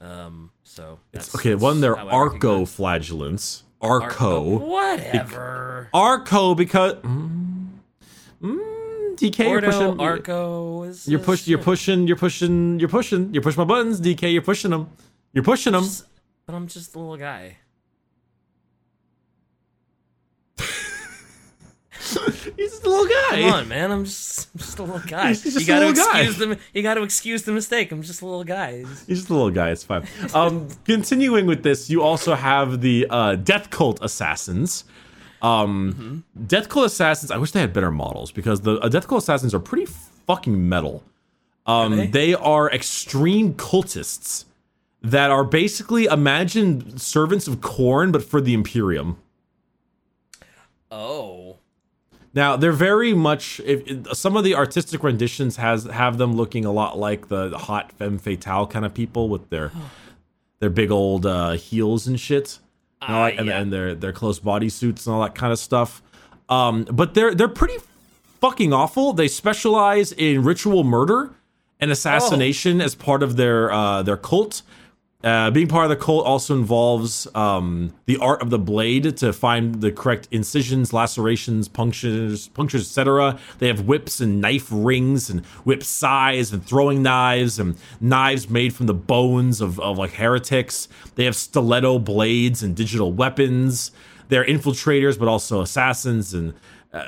Um, so that's,
okay
that's
one they're
how I recognize-
arco-flagellants
Arco.
arco
Whatever.
arco because mm, mm, dk you're pushing
Arco is.
you're push you're pushing you're pushing you're pushing you're pushing my buttons dk you're pushing them you're pushing them
Just- But I'm just a little guy.
he's just a little guy
Come on, man. I'm just, I'm just a little guy.
He's just
you
little guy.
excuse the you gotta excuse the mistake. I'm just a little guy.
He's just a little guy. It's fine. Um, continuing with this, you also have the uh, Death Cult Assassins. Um, Death Cult Assassins. I wish they had better models because the uh, Death Cult Assassins are pretty fucking metal. Um,
they?
they are extreme cultists that are basically imagine servants of Khorne, but for the Imperium.
Oh.
Now they're very much. If, some of the artistic renditions has have them looking a lot like the hot femme fatale kind of people with their their big old uh, heels and shit, and,
Ah,
that- and,
yeah.
and their their close bodysuits and all that kind of stuff. Um, but they're they're pretty fucking awful. They specialize in ritual murder and assassination as part of their uh, their cult. Uh, being part of the cult also involves um, the art of the blade to find the correct incisions, lacerations, punctures, punctures, etc. They have whips and knife rings and whip size and throwing knives and knives made from the bones of, of like heretics. They have stiletto blades and digital weapons. They're infiltrators, but also assassins, and uh,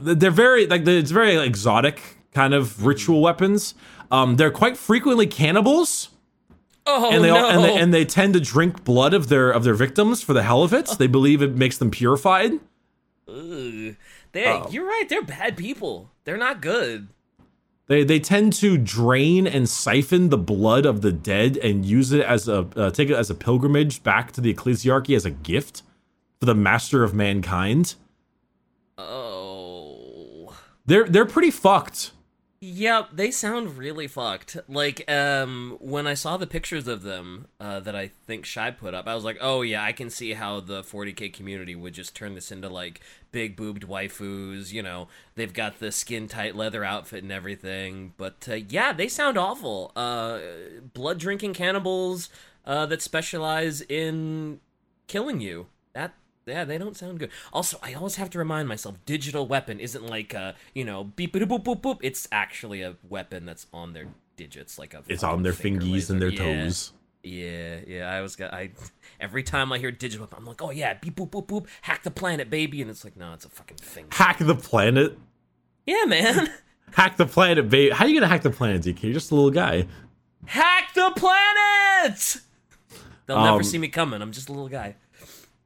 they're very like it's very exotic kind of ritual weapons. Um, they're quite frequently cannibals
Oh
and they
no.
and they and they tend to drink blood of their of their victims for the hell of it. They believe it makes them purified.
Ugh. They,
Oh.
you're right. They're bad people. They're not good.
They they tend to drain and siphon the blood of the dead and use it as a uh, take it as a pilgrimage back to the ecclesiarchy as a gift for the master of mankind.
Oh.
They're they're pretty fucked.
Yep, they sound really fucked. Like, um, when I saw the pictures of them uh, that I think Shy put up, I was like, oh yeah, I can see how the 40k community would just turn this into like big boobed waifus. You know, they've got the skin tight leather outfit and everything. But uh, yeah, they sound awful. Uh, blood drinking cannibals uh, that specialize in killing you. That yeah, they don't sound good. Also, I always have to remind myself, digital weapon isn't like uh, you know, beep boop boop boop boop. It's actually a weapon that's on their digits, like a.
It's on their
finger
fingies and their.
Yeah.
toes.
Yeah, yeah. I was got. I every time I hear digital weapon, I'm like, oh yeah, beep boop boop boop, hack the planet, baby, and it's like, no, it's a fucking finger.
Hack the planet.
Yeah, man,
Hack the planet, baby. How you gonna hack the planet, DK? You're just a little guy.
hack the planet. They'll never
Um,
see me coming. I'm just a little guy.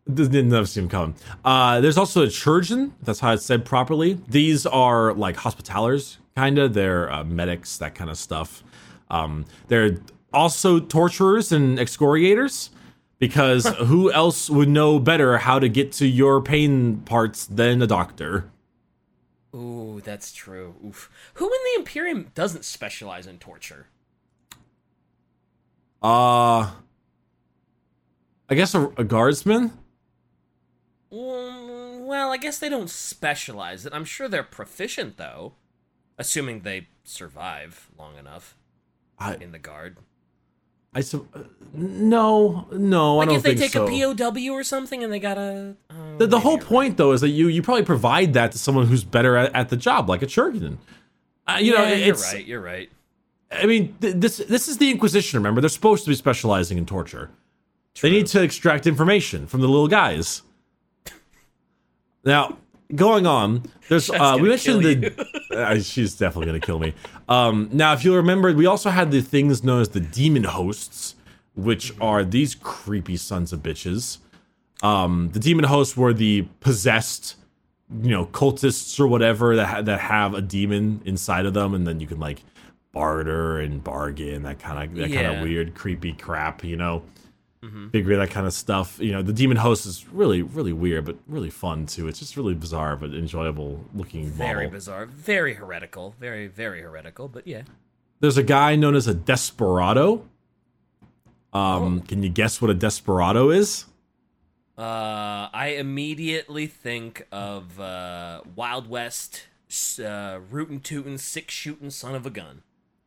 This didn't never see him coming. Uh, there's also a Churgeon. That's how it's said properly. These are like hospitalers, kind of. They're uh, medics, that kind of stuff. Um, they're also torturers and excoriators because who else would know better how to get to your pain parts than a doctor?
Ooh, that's true. Oof. Who in the Imperium doesn't specialize in torture?
Uh, I guess a, a guardsman.
Mm, Well, I guess they don't specialize it. I'm sure they're proficient though, assuming they survive long enough
I,
in the guard.
I su- uh, no, no, I
Like
don't
if they
think
take
so.
a POW or something and they gotta. oh,
The, the whole
you're right.
point, though, is that you you probably provide that to someone who's better at, at the job, like a Churgeon. Uh, you know,
Yeah, you're right. You're right.
I mean, th- this this is the Inquisition. Remember, they're supposed to be specializing in torture. They need to extract information from the little guys. Now, going on, there's uh, we mentioned the. Uh, she's definitely gonna kill me. Um, now, if you remember, we also had the things known as the demon hosts. which are these creepy sons of bitches. Um, the demon hosts were the possessed, you know, cultists or whatever that ha- that have a demon inside of them, and then you can like barter and bargain that kind of that kind of weird, creepy crap, you know. Figure that kind of stuff. You know, the demon host is really, really weird, but really fun too. It's just really bizarre but enjoyable looking
Very
model.
bizarre, very heretical, very very heretical. But yeah,
There's a guy known as a desperado. Um,
Oh.
can you guess what a desperado is?
uh, I immediately think of uh, Wild West, uh, rootin' tootin', six shooting son of a gun.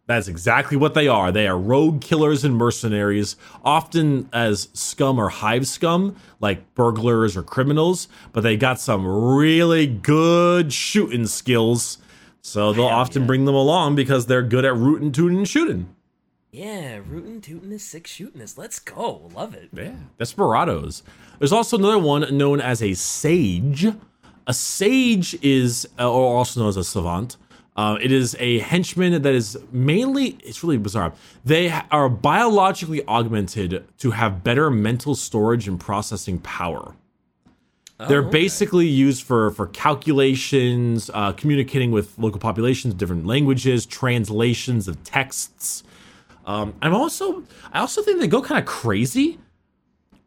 That's exactly what they are. They are rogue killers and mercenaries, often as scum or hive scum, like burglars or criminals, but they got some really good shooting skills. So they'll
Hell
often
yeah.
bring them along because they're good at rooting, tooting, and shooting.
Yeah, rootin' tootin' is six shooting is. Let's go, love it.
Yeah, desperados. There's also another one known as a sage. A sage is, uh, or also known as a savant. Uh, it is a henchman that is mainly, it's really bizarre. They are biologically augmented to have better mental storage and processing power. They're
okay.
basically used for for calculations, uh, communicating with local populations, different languages, translations of texts. Um, I'm also, I also think they go kind of crazy.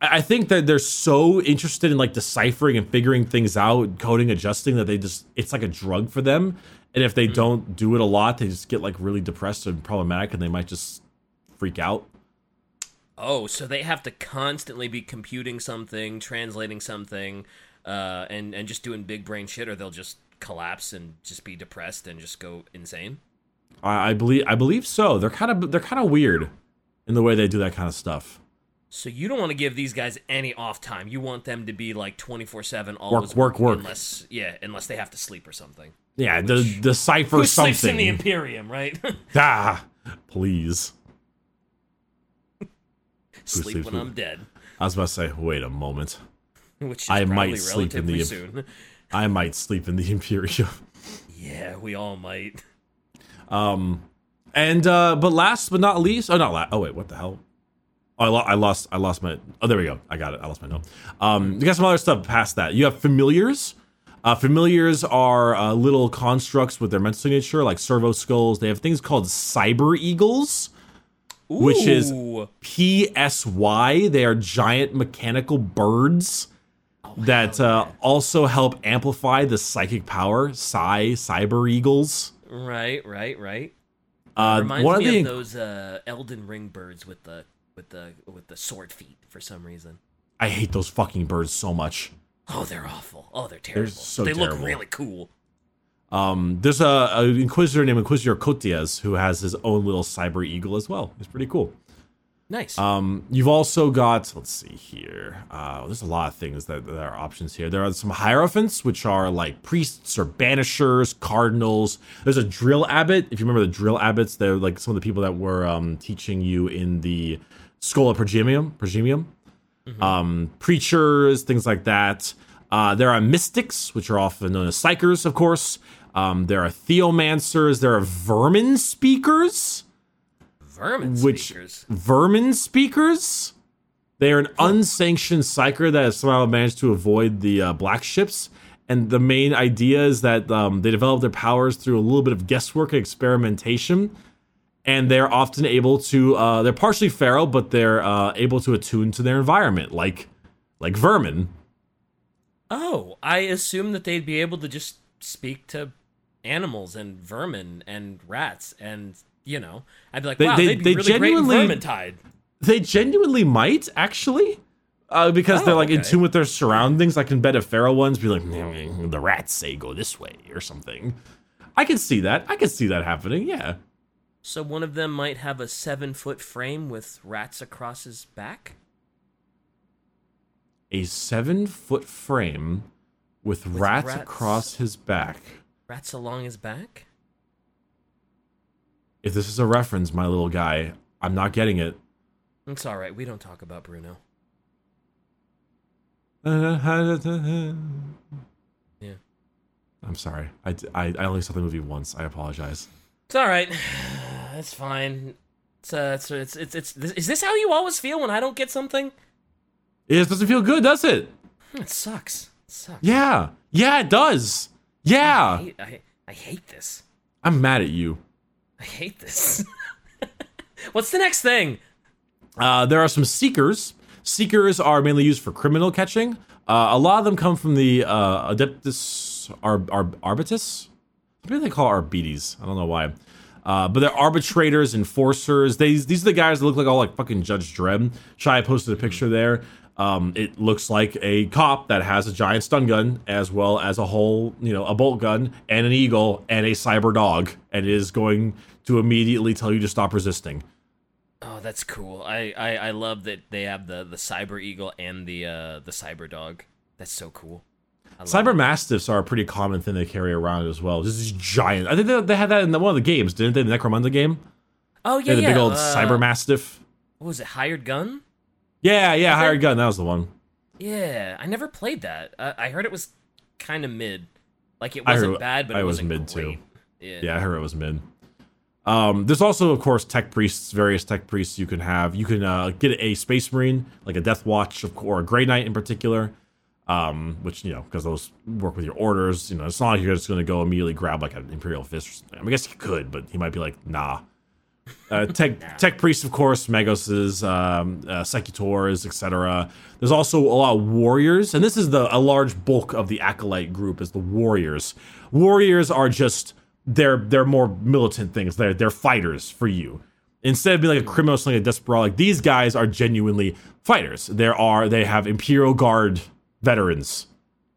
I I think that they're so interested in like deciphering and figuring things out, coding, adjusting that they just it's like a drug for them. And if they don't do it a lot, they just get like really depressed and problematic, and they might just freak out.
Oh, so they have to constantly be computing something, translating something, uh, and and just doing big brain shit, or they'll just collapse and just be depressed and just go insane.
I, I believe I believe so. They're kind of they're kind of weird in the way they do that kind of stuff.
So you don't want to give these guys any off time. You want them to be like twenty four seven, always
work,
work,
work.
Unless yeah, unless they have to sleep or something.
Yeah, the decipher
Who
something.
sleeps in the Imperium, right?
ah, please.
sleep when
with-
I'm dead,
I was about to say, wait a moment.
which is
I might sleep in the-
soon.
I might sleep in the Imperium.
Yeah, we all might.
Um, and uh, but last but not least, oh not last. Oh wait, what the hell? Oh, I, lo- I lost. I lost my. Oh, there we go. I got it. I lost my note. Um, you got some other stuff past that. You have familiars. Uh, familiars are uh, little constructs with their mental signature, like servo skulls. They have things called cyber eagles, which is PSY. They are giant mechanical birds that uh, also help amplify the psychic power. Psi cyber eagles.
right, right, right.
Uh,
Reminds
one
me
of the
of those uh, Elden Ring birds with the with the with the sword feet for some reason.
I hate those fucking birds so much.
Oh, they're awful. Oh, they're terrible.
They're so
they
terrible.
look really cool.
Um, there's a, a inquisitor named Inquisitor Coteaz who has his own little cyber eagle as well. It's pretty cool.
Nice.
Um, you've also got let's see here. Uh, there's a lot of things that, that are options here. There are some hierophants, which are like priests or banishers, cardinals. There's a drill abbot. If you remember the drill abbots, they're like some of the people that were um, teaching you in the Schola Progenium. Progenium. Um, preachers, things like that. Uh, there are mystics, which are often known as psykers, of course. Um, there are theomancers. There are vermin speakers
Vermin
which
speakers.
vermin speakers. They are an unsanctioned psyker that has somehow managed to avoid the uh, black ships. And the main idea is that um, they develop their powers through a little bit of guesswork and experimentation. And they're often able to, uh, they're partially feral, but they're uh, able to attune to their environment, like like vermin.
Oh, I assume that they'd be able to just speak to animals and vermin and rats and you know, I'd be like,
They-
wow,
they-
they, would
they
be really great in
genuinely-
Vermintide.
They genuinely might, actually. Uh, because
Oh,
they're like in tune with their surroundings. I can bet if feral ones be like, "Mm, the rats say go this way or something. I can see that. I can see that happening. Yeah.
So one of them might have a seven foot frame with rats across his back.
A seven foot frame with, rats,
rats.
across his back.
Rats along his back.
If this is a reference, my little guy, I'm not getting it.
It's all right. We don't talk about Bruno.
Yeah.
Yeah.
I'm sorry. I, I, I only saw the movie once. I apologize.
It's all right. It's fine. It's, uh, it's, it's, it's, it's, is this how you always feel when I don't get something?
It just doesn't feel good, does it?
Hmm, It sucks. It sucks.
Yeah. Yeah, it does.
I
Yeah.
hate, I, I hate this.
I'm mad at you.
I hate this. What's the next thing?
Uh, there are some seekers. Seekers are mainly used for criminal catching. Uh, a lot of them come from the uh, Adeptus Ar- Ar- Arbitus. Maybe they call it Arbites. I don't know why. Uh, but they're arbitrators, enforcers. They, these are the guys that look like all like fucking Judge Dredd. Shy posted a picture there. Um, it looks like a cop that has a giant stun gun, as well as a whole, you know, a bolt gun and an eagle and a cyber dog, and is going to immediately tell you to stop resisting.
Oh, that's cool. I, I, I love that they have the, the cyber eagle and the uh, the cyber dog. That's so cool.
Cyber mastiffs are a pretty common thing they carry around as well. Just these giant. I think they, they had that in the, one of the games, didn't they? The Necromunda game.
Oh yeah,
the
yeah.
big old
uh,
cyber mastiff.
What was it? Hired gun?
Yeah, yeah, hired gun. That was the one.
Yeah, I never played that. Uh, I heard it was kind of mid. Like it wasn't
heard-
bad, but
I
it
was mid, too.
Yeah.
Yeah, I heard it was mid. Um, there's also, of course, tech priests. Various tech priests you can have. You can uh, get a space marine, like a Death Watch, or a Grey Knight in particular. Um, which you know, because those work with your orders. You know, it's not like you're just going to go immediately grab like an Imperial Fist. Or something. I, mean, I guess you could, but he might be like, nah. Uh, tech tech priests, of course, Magoses, um, uh, Secutors, etc. There's also a lot of warriors, and this is the a large bulk of the acolyte group is the warriors. Warriors are just they're they're more militant things. They're they're fighters for you. Instead of being like a criminal, something like a desperado, like these guys are genuinely fighters. There are they have Imperial Guard veterans.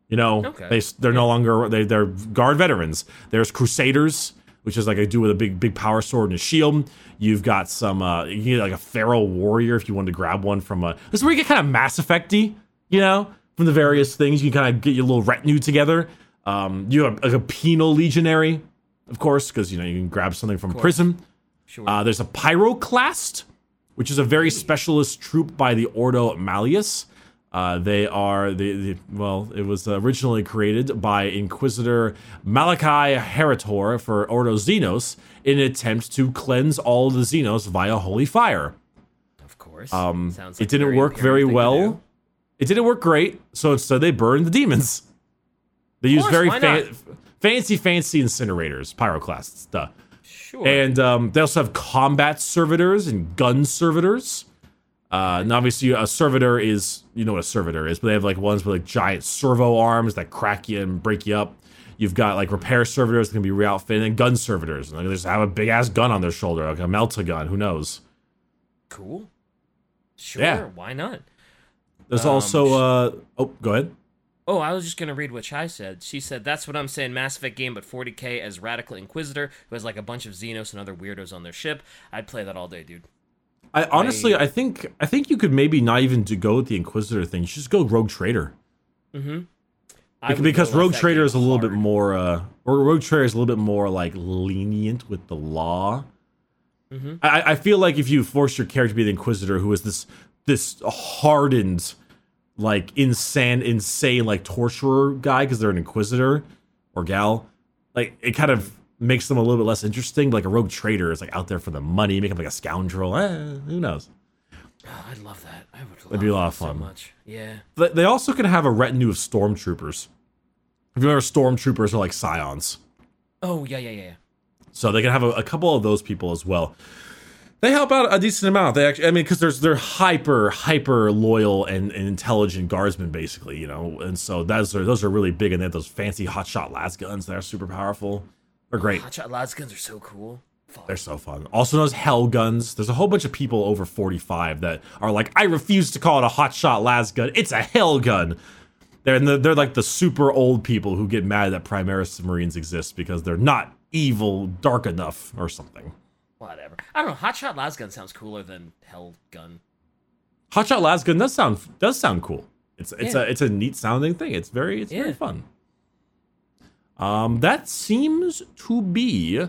You know,
Okay.
they they're no longer they they're guard veterans. There's Crusaders, which is like a dude with a big big power sword and a shield. You've got some uh you get like a feral warrior if you wanted to grab one from a this is where you get kind of Mass Effecty, you know, from the various things. You can kind of get your little retinue together. Um, you have like a penal legionary, of course, because you know you can grab something from prison.
Sure.
Uh, there's a pyroclast, which is a very specialist troop by the Ordo Malleus. Uh, they are the, the well, it was originally created by Inquisitor Malachi Herator for Ordo Xenos in an attempt to cleanse all the Xenos via holy fire.
of course.
Um,
Sounds
it didn't
very
work very
Imperial thing to
well. It didn't work great, so instead they burned the demons. They used very fa- fancy, fancy incinerators, pyroclasts, duh.
Sure.
And um, they also have combat servitors and gun servitors. Uh, and obviously, a servitor is you know what a servitor is, but they have like ones with like giant servo arms that crack you and break you up. You've got like repair servitors that can be re-outfitted, and gun servitors. And they just have a big ass gun on their shoulder, like a melta gun. Who knows?
cool. Sure.
Yeah.
Why not?
There's
Um,
also uh oh, go ahead.
Oh, I was just gonna read what Shy said. She said, "That's what I'm saying. Mass Effect game, but 40k as Radical Inquisitor, who has like a bunch of Xenos and other weirdos on their ship. I'd play that all day, dude.
I honestly, I think, I think you could maybe not even to go with the Inquisitor thing. You should just go Rogue Trader.
I would
because
go
Rogue Trader is a little bit more, uh, or Rogue Trader is a little bit more like lenient with the law.
Mm-hmm.
I, I feel like if you force your character to be the Inquisitor, who is this this hardened, like insane, insane, like torturer guy, because they're an Inquisitor or gal, like it kind of makes them a little bit less interesting. Like a Rogue Trader is like out there for the money, make him like a scoundrel. Eh, who knows?
Oh, I'd love that. I would.
That'd be a lot of
that so
fun.
much. Yeah.
Th- They also can have a retinue of stormtroopers. If you remember, stormtroopers are like scions.
Oh yeah, yeah, yeah.
So they can have a, a couple of those people as well. They help out a decent amount. They actually, I mean, because there's they're hyper hyper loyal and, and intelligent guardsmen, basically, you know. And so those are those are really big, and they have those fancy hotshot las guns that are super powerful. They're great.
Hotshot las guns are so cool. Fuck.
They're so fun. Also known as hell guns. There's a whole bunch of people over 45 that are like, I refuse to call it a hotshot las gun. It's a hell gun. They're they're, they're like the super old people who get mad that Primaris Marines exist because they're not evil dark enough or something.
Whatever. I don't know. Hotshot las gun sounds cooler than hell gun.
Hotshot las gun does sound does sound cool. It's it's
Yeah.
a it's a neat sounding thing. It's very it's very fun. Um, that seems to be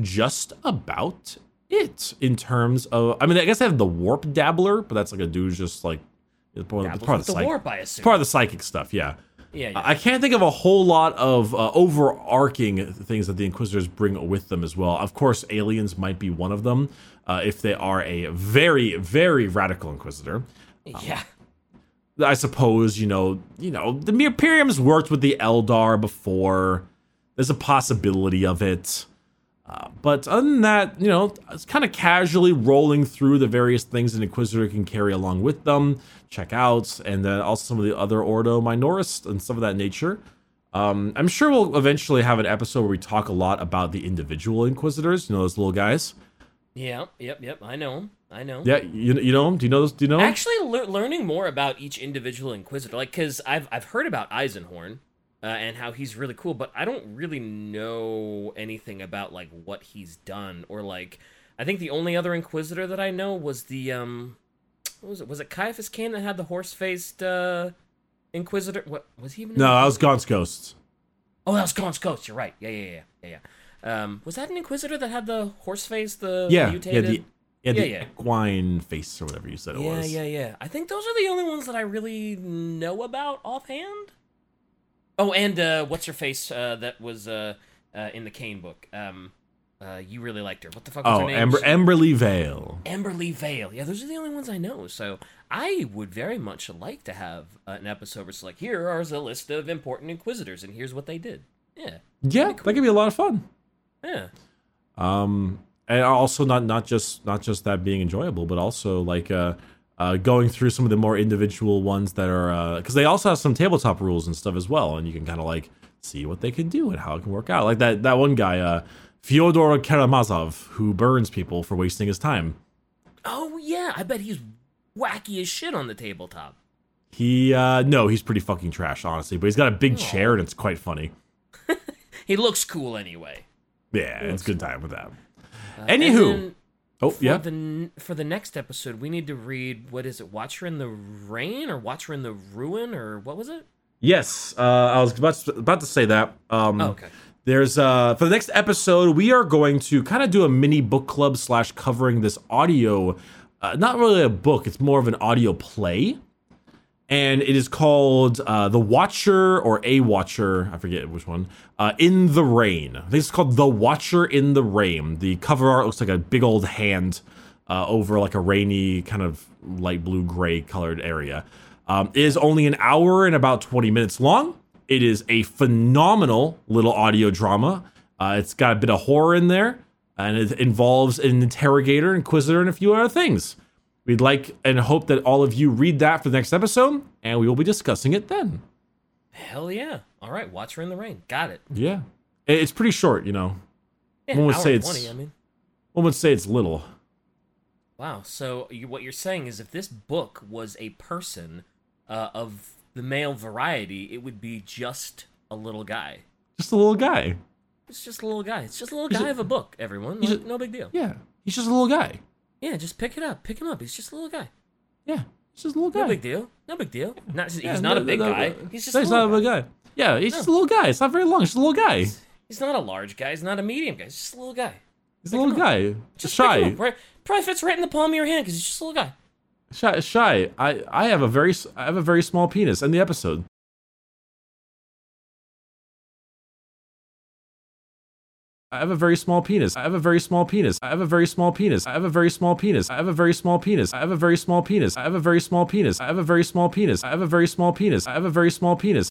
just about it in terms of. I mean, I guess I have the warp dabbler, but that's like a dude just like it's part, of- it's
Dabbles
part of the psych-
warp, I
it's
assume.
part of the psychic stuff. Yeah.
Yeah, yeah.
I can't think of a whole lot of uh, overarching things that the Inquisitors bring with them as well. Of course, aliens might be one of them uh, if they are a very, very radical Inquisitor.
yeah.
I suppose you know, you know, the Imperium's worked with the Eldar before. There's a possibility of it, uh, but other than that, you know, it's kind of casually rolling through the various things an Inquisitor can carry along with them, check out, and then also some of the other Ordo Minoris and stuff of that nature. Um, I'm sure we'll eventually have an episode where we talk a lot about the individual Inquisitors, you know, those little guys.
Yeah, yep, yep. I know him. I know.
Yeah, you, you know them? Do you know those? Do you know?
Actually, lear learning more about each individual Inquisitor, like, because I've I've heard about Eisenhorn uh, and how he's really cool, but I don't really know anything about like what he's done or like. I think the only other Inquisitor that I know was the um, what was it? Was it Caiaphas Cain that had the horse faced uh Inquisitor? What was he even?
No, that was Gaunt's Ghosts.
Oh, that was Gaunt's Ghost. You're right. Yeah, yeah, yeah, yeah, yeah. Um, was that an Inquisitor that had the horse face? The
Yeah, yeah, the yeah, the
Yeah, yeah.
equine face or whatever you said it
yeah,
was.
Yeah, yeah, yeah. I think those are the only ones that I really know about offhand. Oh, and uh, what's her face uh, that was uh, uh, in the Cain book? Um, uh, you really liked her. What the fuck was
Oh,
her name?
Ember, Emberly Vail.
Amberly Vail. Yeah, those are the only ones I know. So I would very much like to have uh, an episode where it's like, here are a list of important Inquisitors, and here's what they did. Yeah,
Yeah, that could be a lot of fun.
yeah.
Um, and also not not just not just that being enjoyable, but also like uh, uh, going through some of the more individual ones that are because they also have some tabletop rules and stuff as well, and you can kind of like see what they can do and how it can work out. Like that that one guy, uh, Fyodor Karamazov, who burns people for wasting his time.
Oh yeah, I bet he's wacky as shit on the tabletop.
He uh, no, he's pretty fucking trash, honestly. But he's got a big chair and it's quite funny.
He looks cool anyway.
Yeah, it's good time with that.
Uh,
Anywho, oh
for
yeah,
the for the next episode, we need to read what is it? Watcher in the Rain or Watcher in the Ruin or what was it?
yes. Uh, I was about to, about to say that. Um,
Oh, okay.
There's uh for the next episode we are going to kind of do a mini book club slash covering this audio, uh, not really a book. It's more of an audio play, and it is called uh, the Watcher or a Watcher. I forget which one. Uh, in the Rain. I think it's called the Watcher in the Rain. The cover art looks like a big old hand uh, over like a rainy kind of light blue gray colored area. Um, it is only an hour and about 20 minutes long. It is a phenomenal little audio drama. Uh, it's got a bit of horror in there, and it involves an interrogator, inquisitor, and a few other things. We'd like and hope that all of you read that for the next episode, and we will be discussing it then.
Hell yeah! All right, Watcher in the Rain. Got it.
Yeah, it's pretty short, you know.
Yeah,
One would say
and
it's-
I mean,
One would say it's little.
wow. So you, what you're saying is, if this book was a person uh, of the male variety, it would be just a little guy.
Just a little guy.
It's just a little guy. It's just a little
He's
guy
a-
of a book. Everyone, Like,
a-
no big deal.
Yeah, he's just a little guy.
Yeah, just pick it up. Pick him up. He's just a little guy.
Yeah, he's just a little guy.
No big deal. No big deal. Not,
Yeah,
he's not
no-
a big
no-
guy. He's just
no,
a little
not a big guy. Yeah, he's just a little guy. It's not very long. He's just a little guy.
He's not a large guy. He's not a medium guy. He's just a little guy.
He's a little guy.
Just pick
shy.
right? Probably fits right in the palm of your hand because he's just a little guy.
Shy. Shy. I I have a very I have a very small penis. In the episode. I have a very small penis. I have a very small penis. I have a very small penis. I have a very small penis. I have a very small penis. I have a very small penis. I have a very small penis. I have a very small penis. I have a very small penis. I have a very small penis.